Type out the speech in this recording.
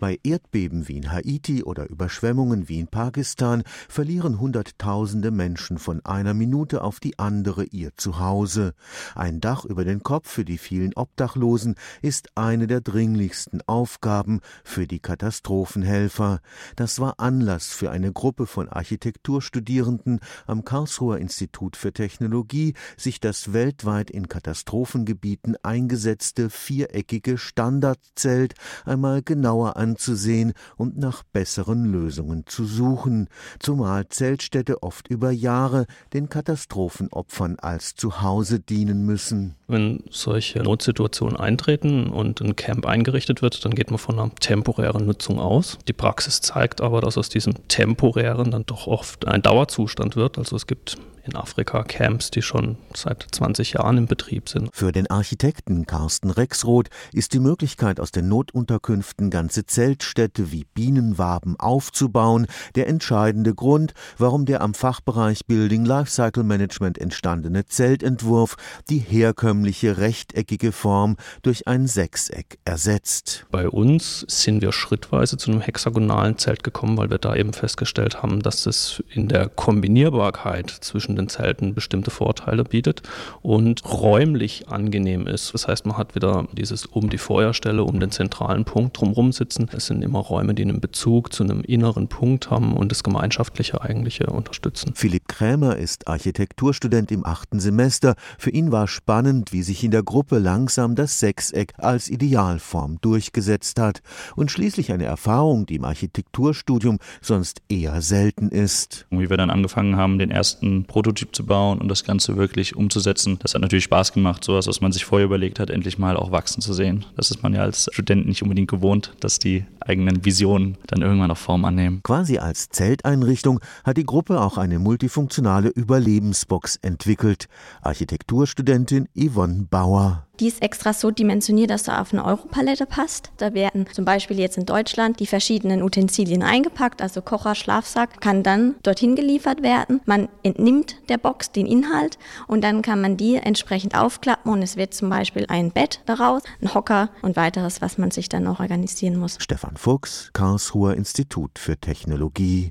Bei Erdbeben wie in Haiti oder Überschwemmungen wie in Pakistan verlieren Hunderttausende Menschen von einer Minute auf die andere ihr Zuhause. Ein Dach über den Kopf für die vielen Obdachlosen ist eine der dringlichsten Aufgaben für die Katastrophenhelfer. Das war Anlass für eine Gruppe von Architekturstudierenden am Karlsruher Institut für Technologie, sich das weltweit in Katastrophengebieten eingesetzte viereckige Standardzelt einmal genauer anzusehen und nach besseren Lösungen zu suchen, zumal Zeltstädte oft über Jahre den Katastrophenopfern als Zuhause dienen müssen. Wenn solche Notsituationen eintreten und ein Camp eingerichtet wird, dann geht man von einer temporären Nutzung aus. Die Praxis zeigt aber, dass aus diesem temporären dann doch oft ein Dauerzustand wird. Also es gibt in Afrika Camps, die schon seit 20 Jahren im Betrieb sind. Für den Architekten Carsten Rexroth ist die Möglichkeit, aus den Notunterkünften ganze Zeltstädte wie Bienenwaben aufzubauen, der entscheidende Grund, warum der am Fachbereich Building Lifecycle Management entstandene Zeltentwurf die herkömmliche rechteckige Form durch ein Sechseck ersetzt. Bei uns sind wir schrittweise zu einem hexagonalen Zelt gekommen, weil wir da eben festgestellt haben, dass es in der Kombinierbarkeit zwischen den Zelten bestimmte Vorteile bietet und räumlich angenehm ist. Das heißt, man hat wieder dieses um die Feuerstelle, um den zentralen Punkt drumherum sitzen. Es sind immer Räume, die einen Bezug zu einem inneren Punkt haben und das Gemeinschaftliche eigentliche unterstützen. Philipp Krämer ist Architekturstudent im achten Semester. Für ihn war spannend, wie sich in der Gruppe langsam das Sechseck als Idealform durchgesetzt hat und schließlich eine Erfahrung, die im Architekturstudium sonst eher selten ist. Wie wir dann angefangen haben, den ersten Prototyp Prototyp zu bauen und das Ganze wirklich umzusetzen. Das hat natürlich Spaß gemacht, sowas, was man sich vorher überlegt hat, endlich mal auch wachsen zu sehen. Das ist man ja als Student nicht unbedingt gewohnt, dass die eigenen Visionen dann irgendwann auch Form annehmen. Quasi als Zelteinrichtung hat die Gruppe auch eine multifunktionale Überlebensbox entwickelt. Architekturstudentin Yvonne Bauer. Die ist extra so dimensioniert, dass er auf eine Europalette passt. Da werden zum Beispiel jetzt in Deutschland die verschiedenen Utensilien eingepackt, also Kocher, Schlafsack, kann dann dorthin geliefert werden. Man entnimmt der Box den Inhalt und dann kann man die entsprechend aufklappen und es wird zum Beispiel ein Bett daraus, ein Hocker und weiteres, was man sich dann noch organisieren muss. Stefan Fuchs, Karlsruher Institut für Technologie.